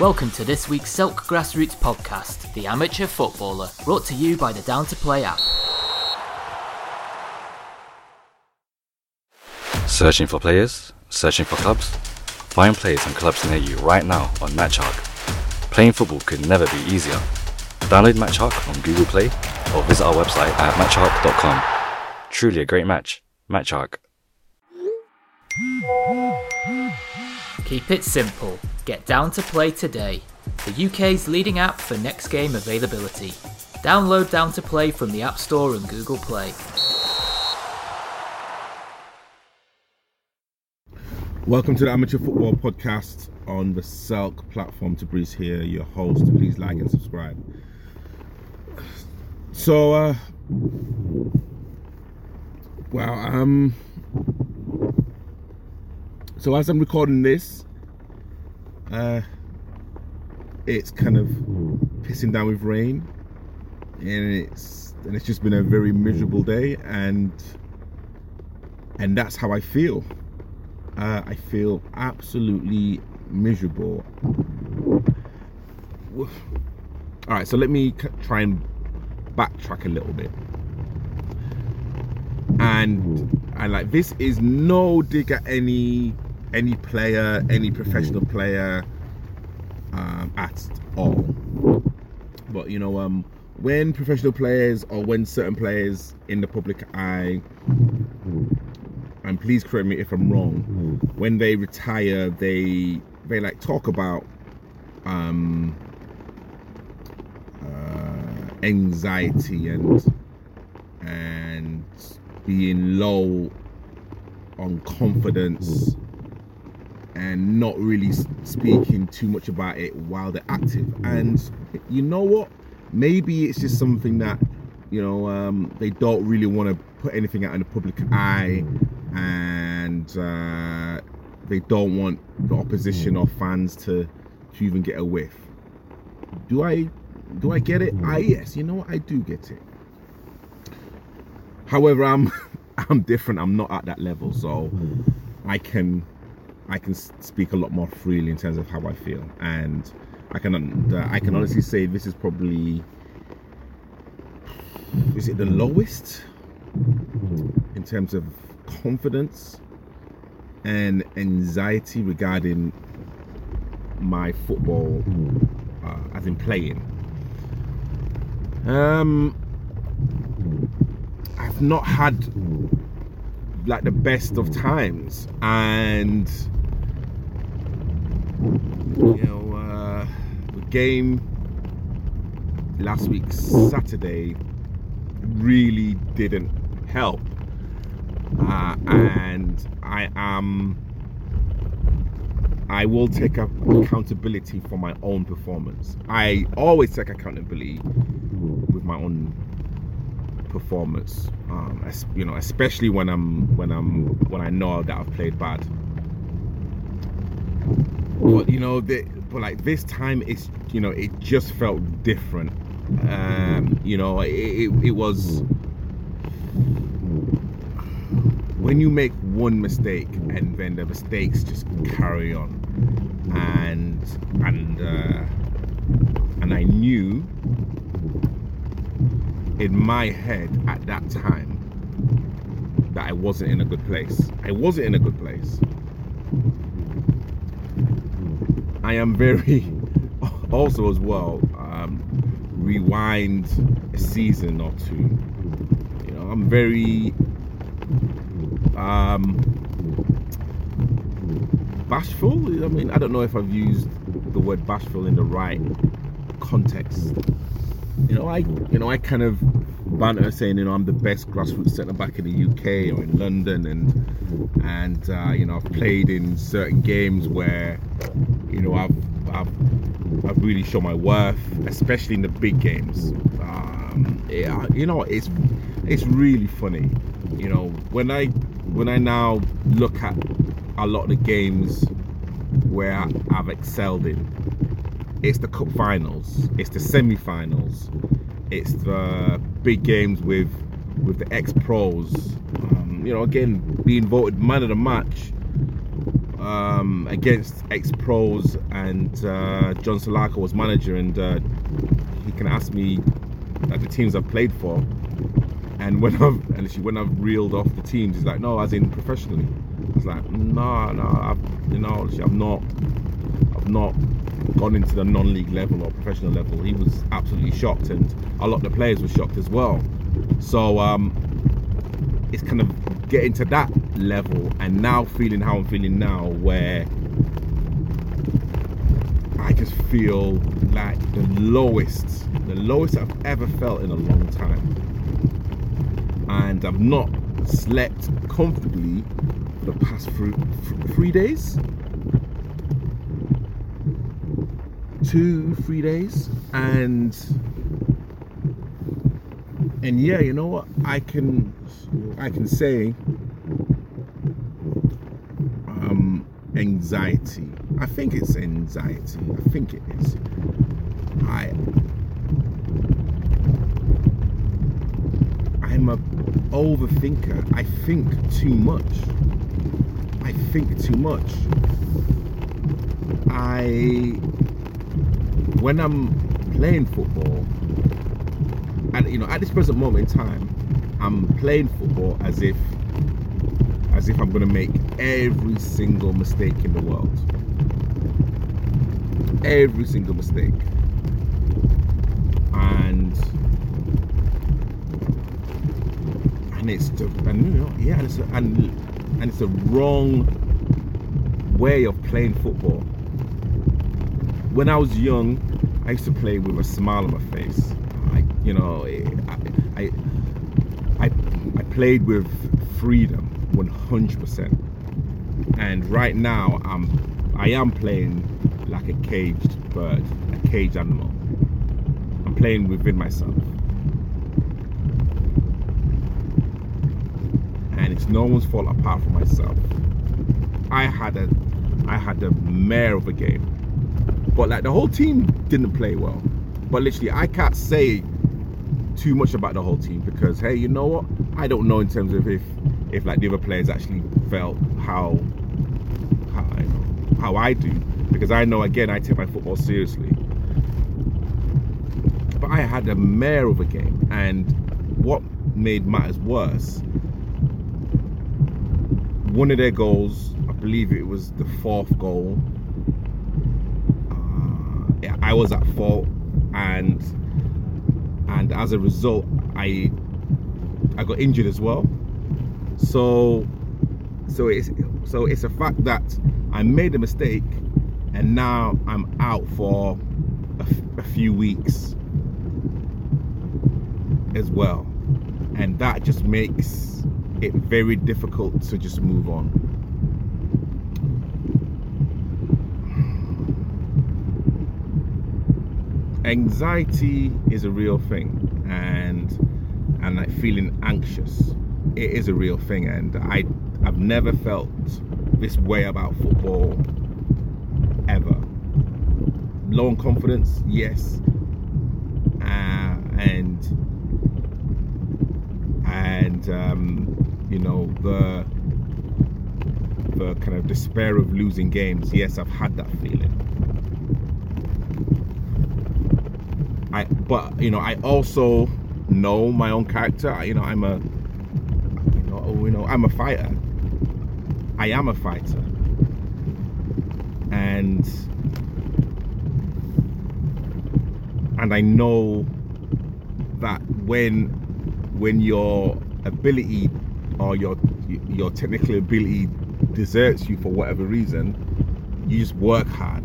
Welcome to this week's Silk Grassroots podcast, The Amateur Footballer, brought to you by the Down to Play app. Searching for players? Searching for clubs? Find players and clubs near you right now on MatchHawk. Playing football could never be easier. Download MatchHawk on Google Play or visit our website at matchhawk.com. Truly a great match. MatchHawk. Keep it simple. Get Down to Play today, the UK's leading app for next game availability. Download Down to Play from the App Store and Google Play. Welcome to the Amateur Football Podcast on the Selk platform. Tabrice here, your host. Please like and subscribe. So, uh, well, um, so as I'm recording this, uh, it's kind of pissing down with rain, and it's and it's just been a very miserable day, and and that's how I feel. Uh, I feel absolutely miserable. All right, so let me try and backtrack a little bit. And and like this is no dig at any any player, any professional player um, at all. But you know, um, when professional players or when certain players in the public eye and please correct me if I'm wrong, when they retire, they they like talk about um, uh, anxiety and and being low on confidence and not really speaking too much about it while they're active. And you know what? Maybe it's just something that you know um, they don't really want to put anything out in the public eye and uh, they don't want the opposition or fans to to even get a whiff. Do I do I get it? I yes, you know what I do get it. However, I'm I'm different. I'm not at that level, so I can I can speak a lot more freely in terms of how I feel, and I can uh, I can honestly say this is probably is it the lowest in terms of confidence and anxiety regarding my football uh, as in playing. Um, I've not had like the best of times, and you know, uh, the game last week Saturday really didn't help. Uh, and I am I will take accountability for my own performance. I always take accountability with my own performance. Um, you know, especially when I'm when I'm when I know that I've played bad. But you know, the, but like this time, it's you know, it just felt different. Um, you know, it, it, it was when you make one mistake and then the mistakes just carry on and and uh, and I knew in my head at that time that I wasn't in a good place. I wasn't in a good place. I am very also as well um, rewind a season or two. You know, I'm very um, bashful. I mean, I don't know if I've used the word bashful in the right context. You know, I you know I kind of banter saying you know I'm the best grassroots centre back in the UK or in London, and and uh, you know I've played in certain games where you know I've I've I've really shown my worth, especially in the big games. Um, yeah, you know it's it's really funny. You know when I when I now look at a lot of the games where I've excelled in, it's the cup finals, it's the semi-finals, it's the big games with with the ex-pros. Um, you know, again, being voted man of the match um, against ex pros, and uh, John Salaka was manager, and uh, he can ask me like the teams I've played for, and when I've and she when I've reeled off the teams, he's like, no, as in professionally. I was like, no, no, I've, you know, I've not, I've not gone into the non-league level or professional level. He was absolutely shocked, and a lot of the players were shocked as well. So um, it's kind of getting to that level, and now feeling how I'm feeling now, where I just feel like the lowest, the lowest I've ever felt in a long time, and I've not slept comfortably for the past three, three days two, three days, and and yeah, you know what? I can I can say um anxiety. I think it's anxiety. I think it is. I I'm a overthinker. I think too much. I think too much. I when I'm playing football, and you know, at this present moment in time, I'm playing football as if as if I'm gonna make every single mistake in the world. Every single mistake. And and it's and you know, yeah, and it's a, and and it's a wrong way of playing football. When I was young, I used to play with a smile on my face. I, you know, I, I, I, I played with freedom, 100%. And right now, I'm, I am playing like a caged bird, a caged animal. I'm playing within myself. And it's no one's fault apart from myself. I had a, I had a mare of a game but like the whole team didn't play well. But literally, I can't say too much about the whole team because hey, you know what? I don't know in terms of if if like the other players actually felt how how I, know, how I do because I know again I take my football seriously. But I had a mare of a game, and what made matters worse, one of their goals, I believe it was the fourth goal, I was at fault and and as a result I I got injured as well. So so it's so it's a fact that I made a mistake and now I'm out for a, few weeks as well. And that just makes it very difficult to just move on anxiety is a real thing and and like feeling anxious it is a real thing and i i've never felt this way about football ever. Low on confidence yes uh, and and um, you know the the kind of despair of losing games yes i've had that feeling I but you know I also know my own character. You know I'm a you know, oh, you know I'm a fighter. I am a fighter, and and I know that when when your ability or your your technical ability deserts you for whatever reason, you just work hard.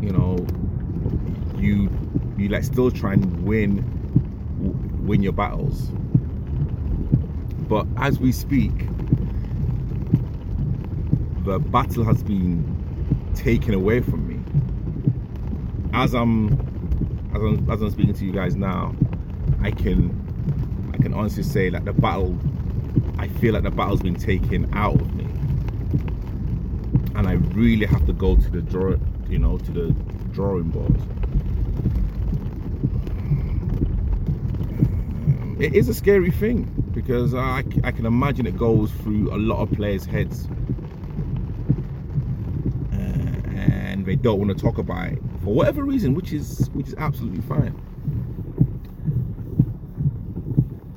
You know, you you like still try and win win your battles. But as we speak the battle has been taken away from me. As I'm as I'm, as I'm speaking to you guys now I can I can honestly say that the battle I feel like the battle's been taken out of me. And I really have to go to the draw you know to the drawing board it is a scary thing because I, I can imagine it goes through a lot of players' heads. and they don't want to talk about it for whatever reason, which is which is absolutely fine.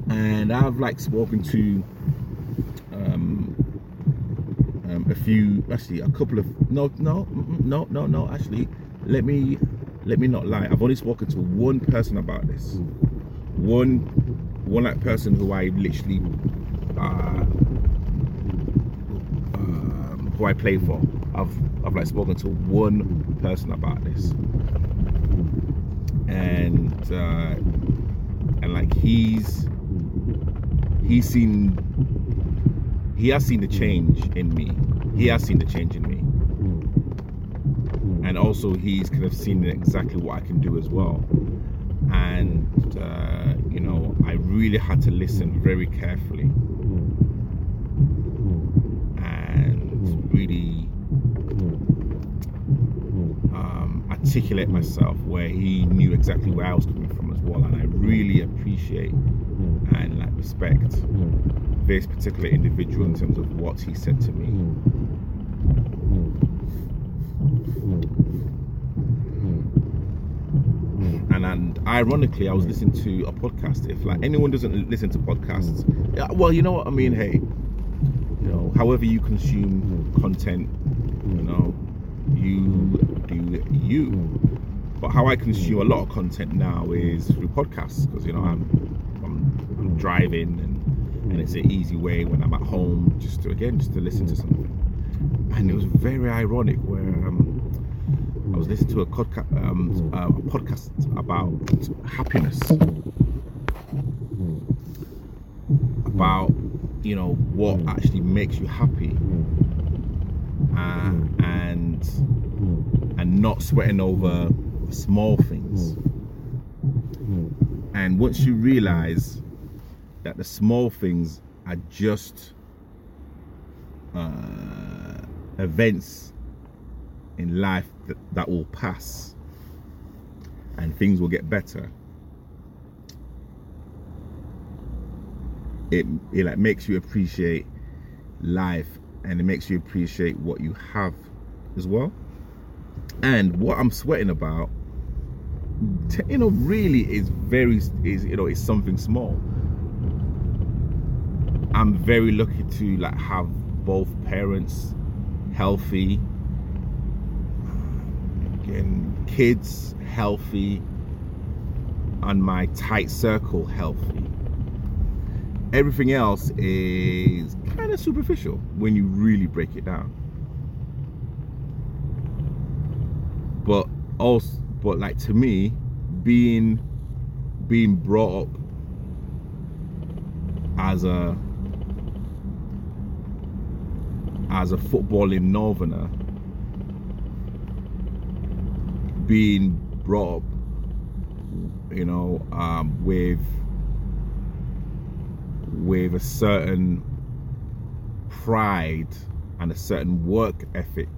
And I've like spoken to um, um, a few, actually a couple of no, no, no, no, no. Actually, let me let me not lie. I've only spoken to one person about this. One one like person who I literally uh, um, who I play for. I've I've like spoken to one person about this, and uh, and like he's he's seen he has seen the change in me. He has seen the change in me, and also he's kind of seen exactly what I can do as well. And uh, you know, I really had to listen very carefully and really um, articulate myself where he knew exactly where I was coming from as well. And I really appreciate and like respect this particular individual in terms of what he said to me. And, ironically, I was hmm. listening to a podcast. If like anyone doesn't listen to podcasts, yeah, well, you know what I mean. Hey, you know, however you consume content, you hmm. know, you do you. But how I consume a hmm. lot of content now is through podcasts because you know I'm, I'm I'm driving and and it's an easy way when I'm at home just to again just to listen to something. And it was very ironic where um, I was listening to a, um, a podcast about happiness, about you know what actually makes you happy, uh, and and not sweating over small things. And once you realize that the small things are just uh, events in life that, that will pass and things will get better it it like makes you appreciate life and it makes you appreciate what you have as well. And what i'm sweating about you know really is very is you know is something small. I'm very lucky to like have both parents healthy and kids healthy and my tight circle healthy. Everything else is kind of superficial when you really break it down. But also but like to me being being brought up as a as a footballing northerner being brought up you know um, with with a certain pride and a certain work ethic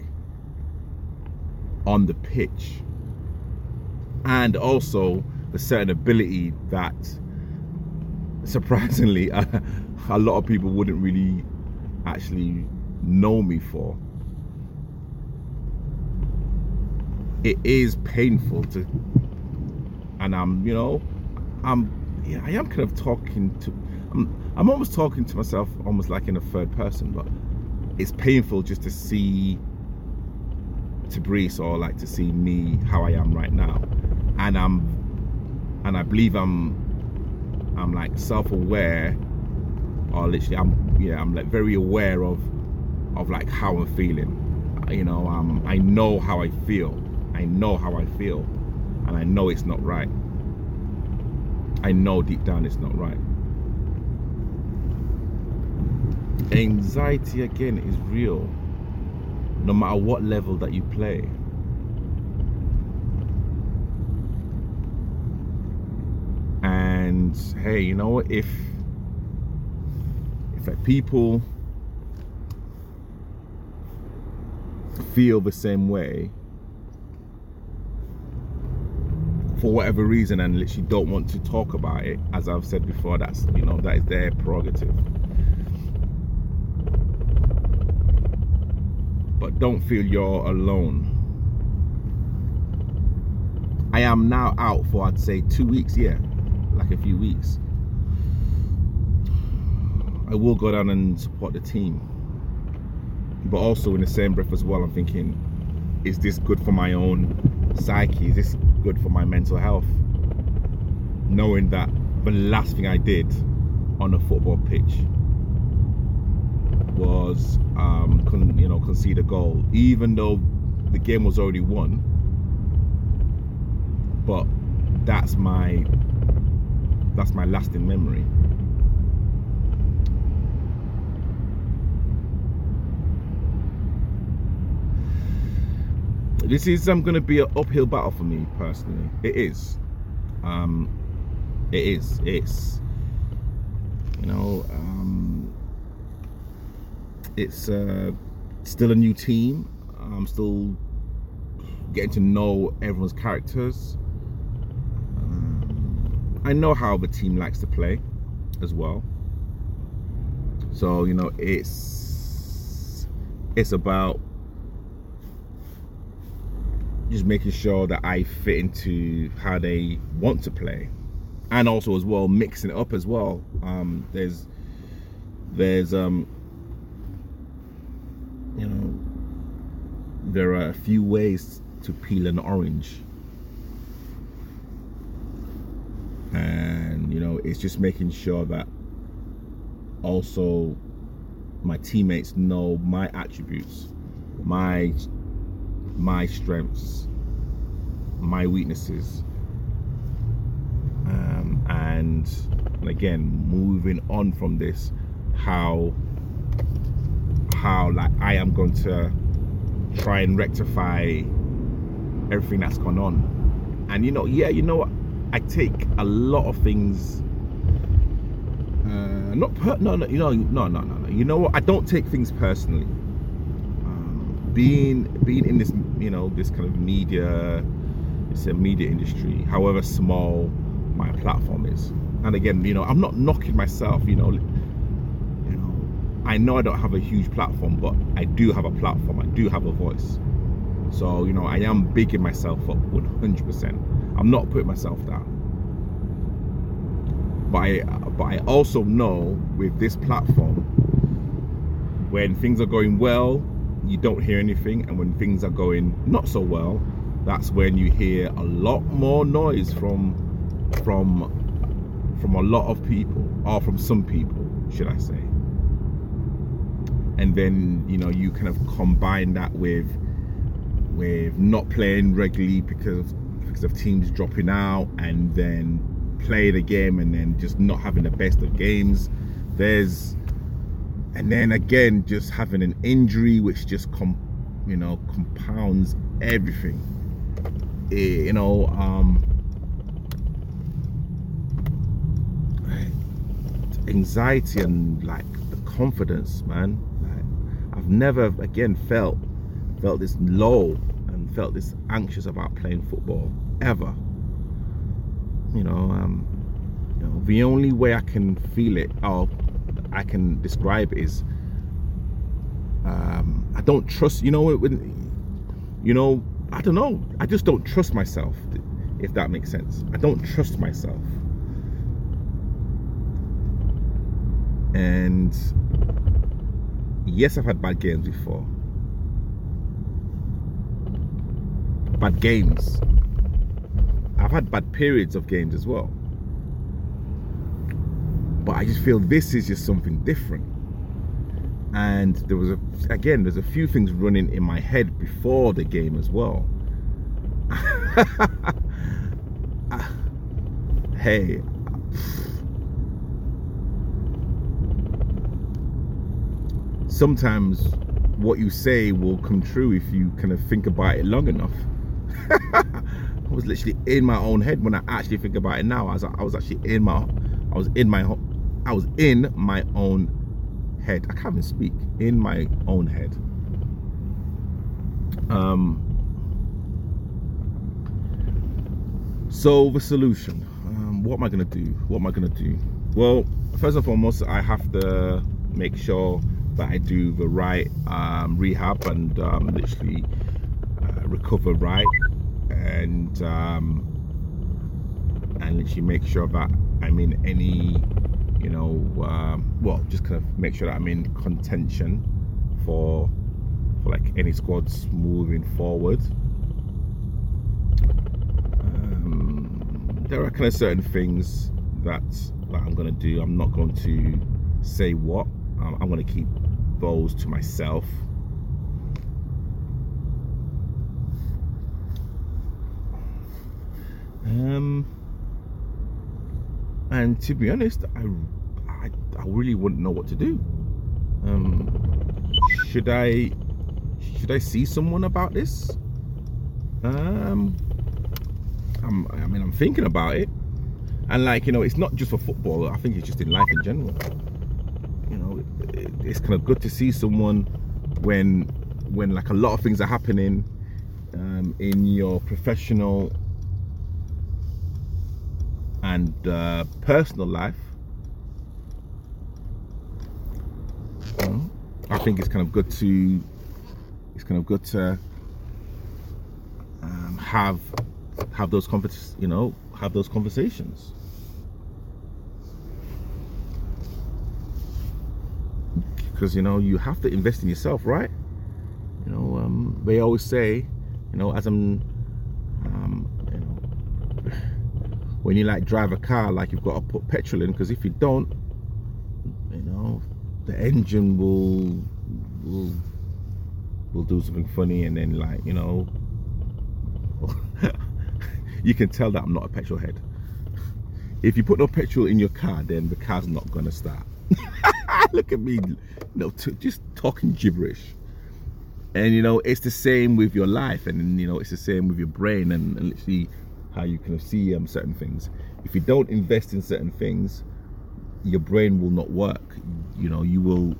on the pitch. And also a certain ability that surprisingly a, a lot of people wouldn't really actually know me for it is painful to and i'm you know i'm yeah i am kind of talking to i'm i'm almost talking to myself almost like in a third person but it's painful just to see Tabrice or like to see me how i am right now. And i'm and i believe i'm i'm like self-aware or literally i'm yeah i'm like very aware of of like how i'm feeling. You know um i know how i feel I know how I feel and I know it's not right. I know deep down it's not right. Anxiety again is real no matter what level that you play. And hey, you know what? If if like people feel the same way, for whatever reason and literally don't want to talk about it as i've said before that's you know that is their prerogative but don't feel you're alone I am now out for I'd say two weeks, yeah, like a few weeks. I will go down and support the team. But also in the same breath as well, I'm thinking, is this good for my own psyche? Is this good for my mental health? Knowing that the last thing I did on a football pitch was um, con- you know concede a goal, even though the game was already won. But that's my that's my lasting memory. This is um, going to be an uphill battle for me personally. It is. Um, it is. It's you know um, it's uh, still a new team. I'm still getting to know everyone's characters. Um, I know how the team likes to play as well. So you know it's it's about just making sure that I fit into how they want to play, and also as well mixing it up as well. Um, there's there's um you know there are a few ways to peel an orange, and you know it's just making sure that also my teammates know my attributes, my my strengths, my weaknesses. Um, and again, moving on from this, how how like I am going to try and rectify everything that's gone on. And you know, yeah, you know what? I take a lot of things. Uh, not per- no no you know no no no no you know what I don't take things personally being being in this you know this kind of media it's a media industry however small my platform is. And again you know i'm not knocking myself you know you know i know i don't have a huge platform but i do have a platform i do have a voice. So you know i am bigging myself up 100% i'm not putting myself down. But i but i also know with this platform when things are going well you don't hear anything and when things are going not so well that's when you hear a lot more noise from from from a lot of people or from some people should i say. And then you know you kind of combine that with with not playing regularly because because of teams dropping out and then play the game and then just not having the best of games. There's and then again just having an injury which just com you know compounds everything. It, eh, you know um anxiety and like the confidence man. Like i've never again felt felt this low and felt this anxious about playing football ever. You know um you know the only way i can feel it or I can describe is um, I don't trust. You know when you know I don't know. I just don't trust myself. If that makes sense, I don't trust myself. And yes, I've had bad games before. Bad games. I've had bad periods of games as well but I just feel this is just something different. And there was a again, there's a few things running in my head before the game as well. hey, sometimes what you say will come true if you kind of think about it long enough. I was literally in my own head when I actually think about it now. I was, I was actually in my, I was in my I was in my own head. I can't even speak. In my own head. Um. So the solution. Um, what am I gonna do? What am I gonna do? Well, first and foremost, I have to make sure that I do the right um, rehab and um, literally uh, recover right. and um, and literally make sure that I'm in any, you know, um, well, just kind of make sure that I'm in contention for for like any squads moving forward. Um, there are kind of certain things that that I'm gonna do. I'm not going to say what. Um, I'm gonna keep those to myself. Um, and to be honest, I, I, I really wouldn't know what to do. Um, should I, should I see someone about this? Um, I'm, I mean, I'm thinking about it, and like you know, it's not just for football. I think it's just in life in general. You know, it, it's kind of good to see someone when, when like a lot of things are happening um, in your professional and uh, personal life. Um, I think it's kind of good to it's kind of good to um, have have those convers you know have those conversations. Because you know you have to invest in yourself, right? You know um, they always say, you know, as I'm um, you know when you like drive a car like you've got to put petrol in because if you don't you know the engine will will will do something funny and then like you know you can tell that I'm not a petrol head. If you put no petrol in your car then the car's not gonna start. Look at me you know just talking gibberish. And you know it's the same with your life and you know it's the same with your brain and, and literally how you can see um, certain things. If you don't invest in certain things, your brain will not work. You know, you will,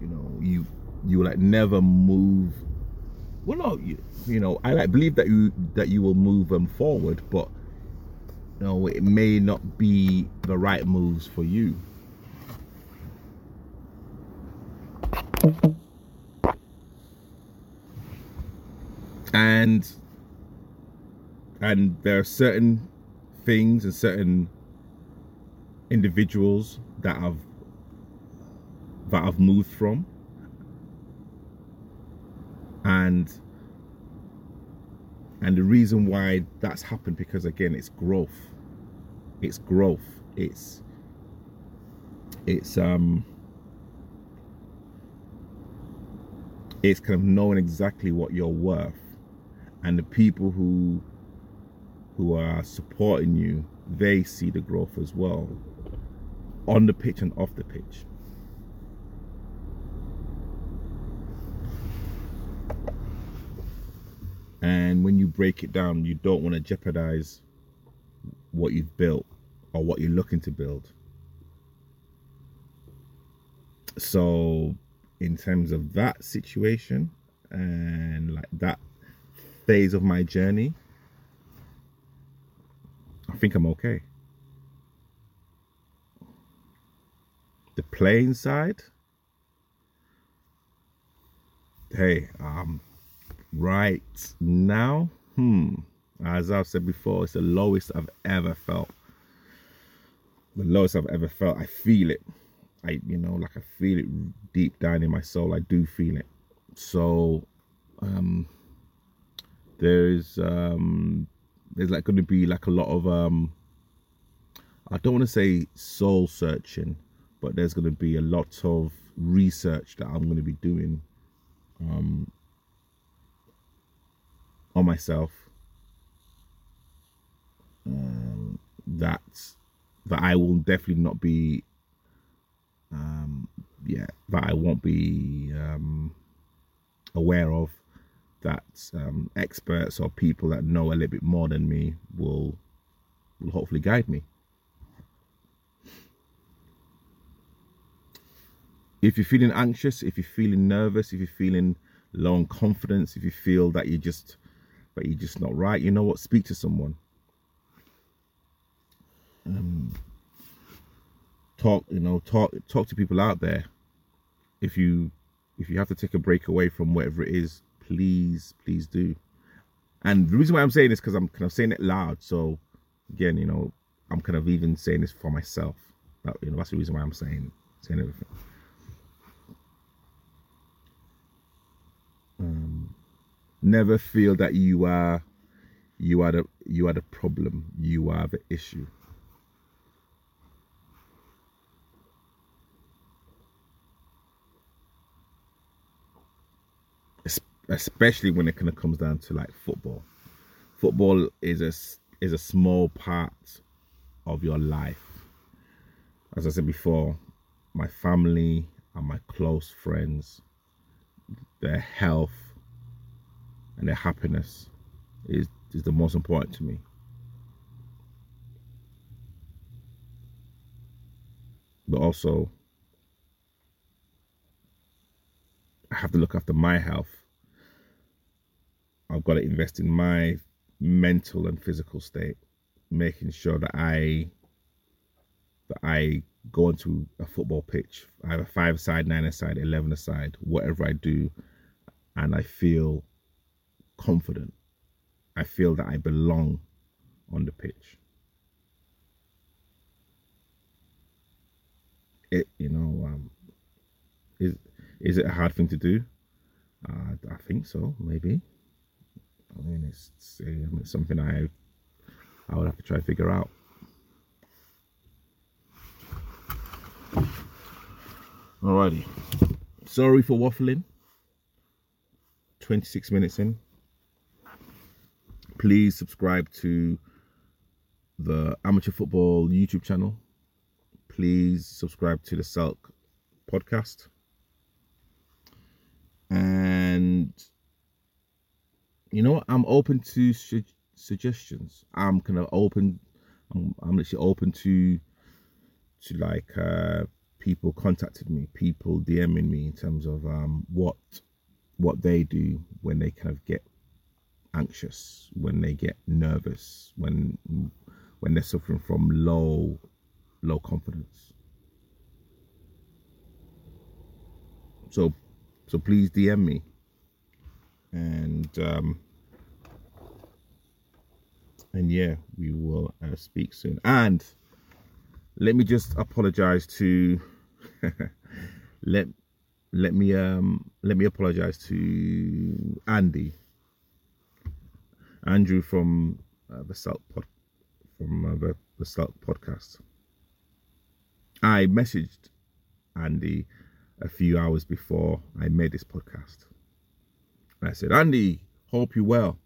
you know, you you will like never move. Well, no, you, you know, I like believe that you that you will move them forward, but you know, it may not be the right moves for you. And and there are certain things and certain individuals that I've that I've moved from. And and the reason why that's happened because again it's growth. It's growth. It's it's um it's kind of knowing exactly what you're worth. And the people who who are supporting you, they see the growth as well on the pitch and off the pitch. And when you break it down, you don't want to jeopardize what you've built or what you're looking to build. So, in terms of that situation and like that phase of my journey, I think I'm okay. The playing side, hey, um, right now, hmm, as I've said before, it's the lowest I've ever felt. The lowest I've ever felt. I feel it. I, you know, like I feel it deep down in my soul. I do feel it. So, um, there's um there's like going to be like a lot of um I don't want to say soul searching, but there's going to be a lot of research that I'm going to be doing um on myself um that that I will definitely not be um yeah that I won't be um aware of that um, experts or people that know a little bit more than me will will hopefully guide me. If you're feeling anxious, if you're feeling nervous, if you're feeling low on confidence, if you feel that you're just that you're just not right, you know what? Speak to someone. Um, talk, you know, talk talk to people out there. If you if you have to take a break away from whatever it is please, please do. And the reason why I'm saying this because I'm kind of saying it loud. So again, you know, I'm kind of even saying this for myself. That you know, that's the reason why I'm saying saying everything. Um, never feel that you are you are the you are the problem. You are the issue. Especially when it kind of comes down to like football. Football is a is a small part of your life. As I said before, my family and my close friends, their health and their happiness is is the most important to me. But also I have to look after my health I've got to invest in my mental and physical state, making sure that I that I go onto a football pitch, i either five side, nine aside, eleven aside, whatever I do, and I feel confident. I feel that I belong on the pitch. It, you know, um, is is it a hard thing to do? Uh, I think so, maybe. I mean, it's, it's, something I I would have to try to figure out. Alrighty. Sorry for waffling. 26 minutes in. Please subscribe to the Amateur Football YouTube channel. Please subscribe to the Selk podcast. And you know what? I'm open to su- suggestions. I'm kind of open. I'm, I'm literally open to to like uh, people contacting me, people DMing me in terms of um, what what they do when they kind of get anxious, when they get nervous, when when they're suffering from low low confidence. So so please DM me and um, and yeah, we will uh, speak soon. And let me just apologize to let let me um let me apologize to Andy, Andrew from uh, the Salt pod from uh, the the Salt podcast. I messaged Andy a few hours before I made this podcast. And I said, Andy, hope you well.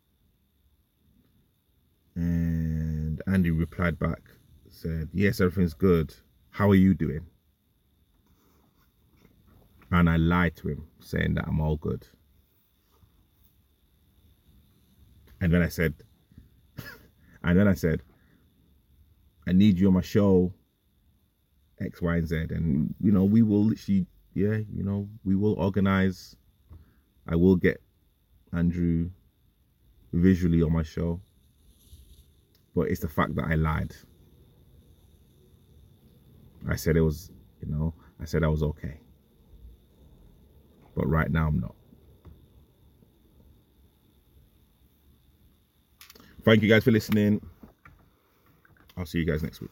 And Andy replied back, said, Yes, everything's good. How are you doing? And I lied to him, saying that I'm all good. And then I said, and then I said, I need you on my show, X, Y, and Z. And, you know, we will literally, yeah, you know, we will organize. I will get Andrew visually on my show but it's the fact that I lied. I said it was, you know, I said I was okay. But right now I'm not. Thank you guys for listening. I'll see you guys next week.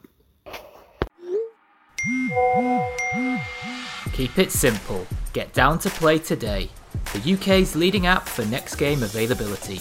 Keep it simple. Get down to play today. The UK's leading app for next game availability.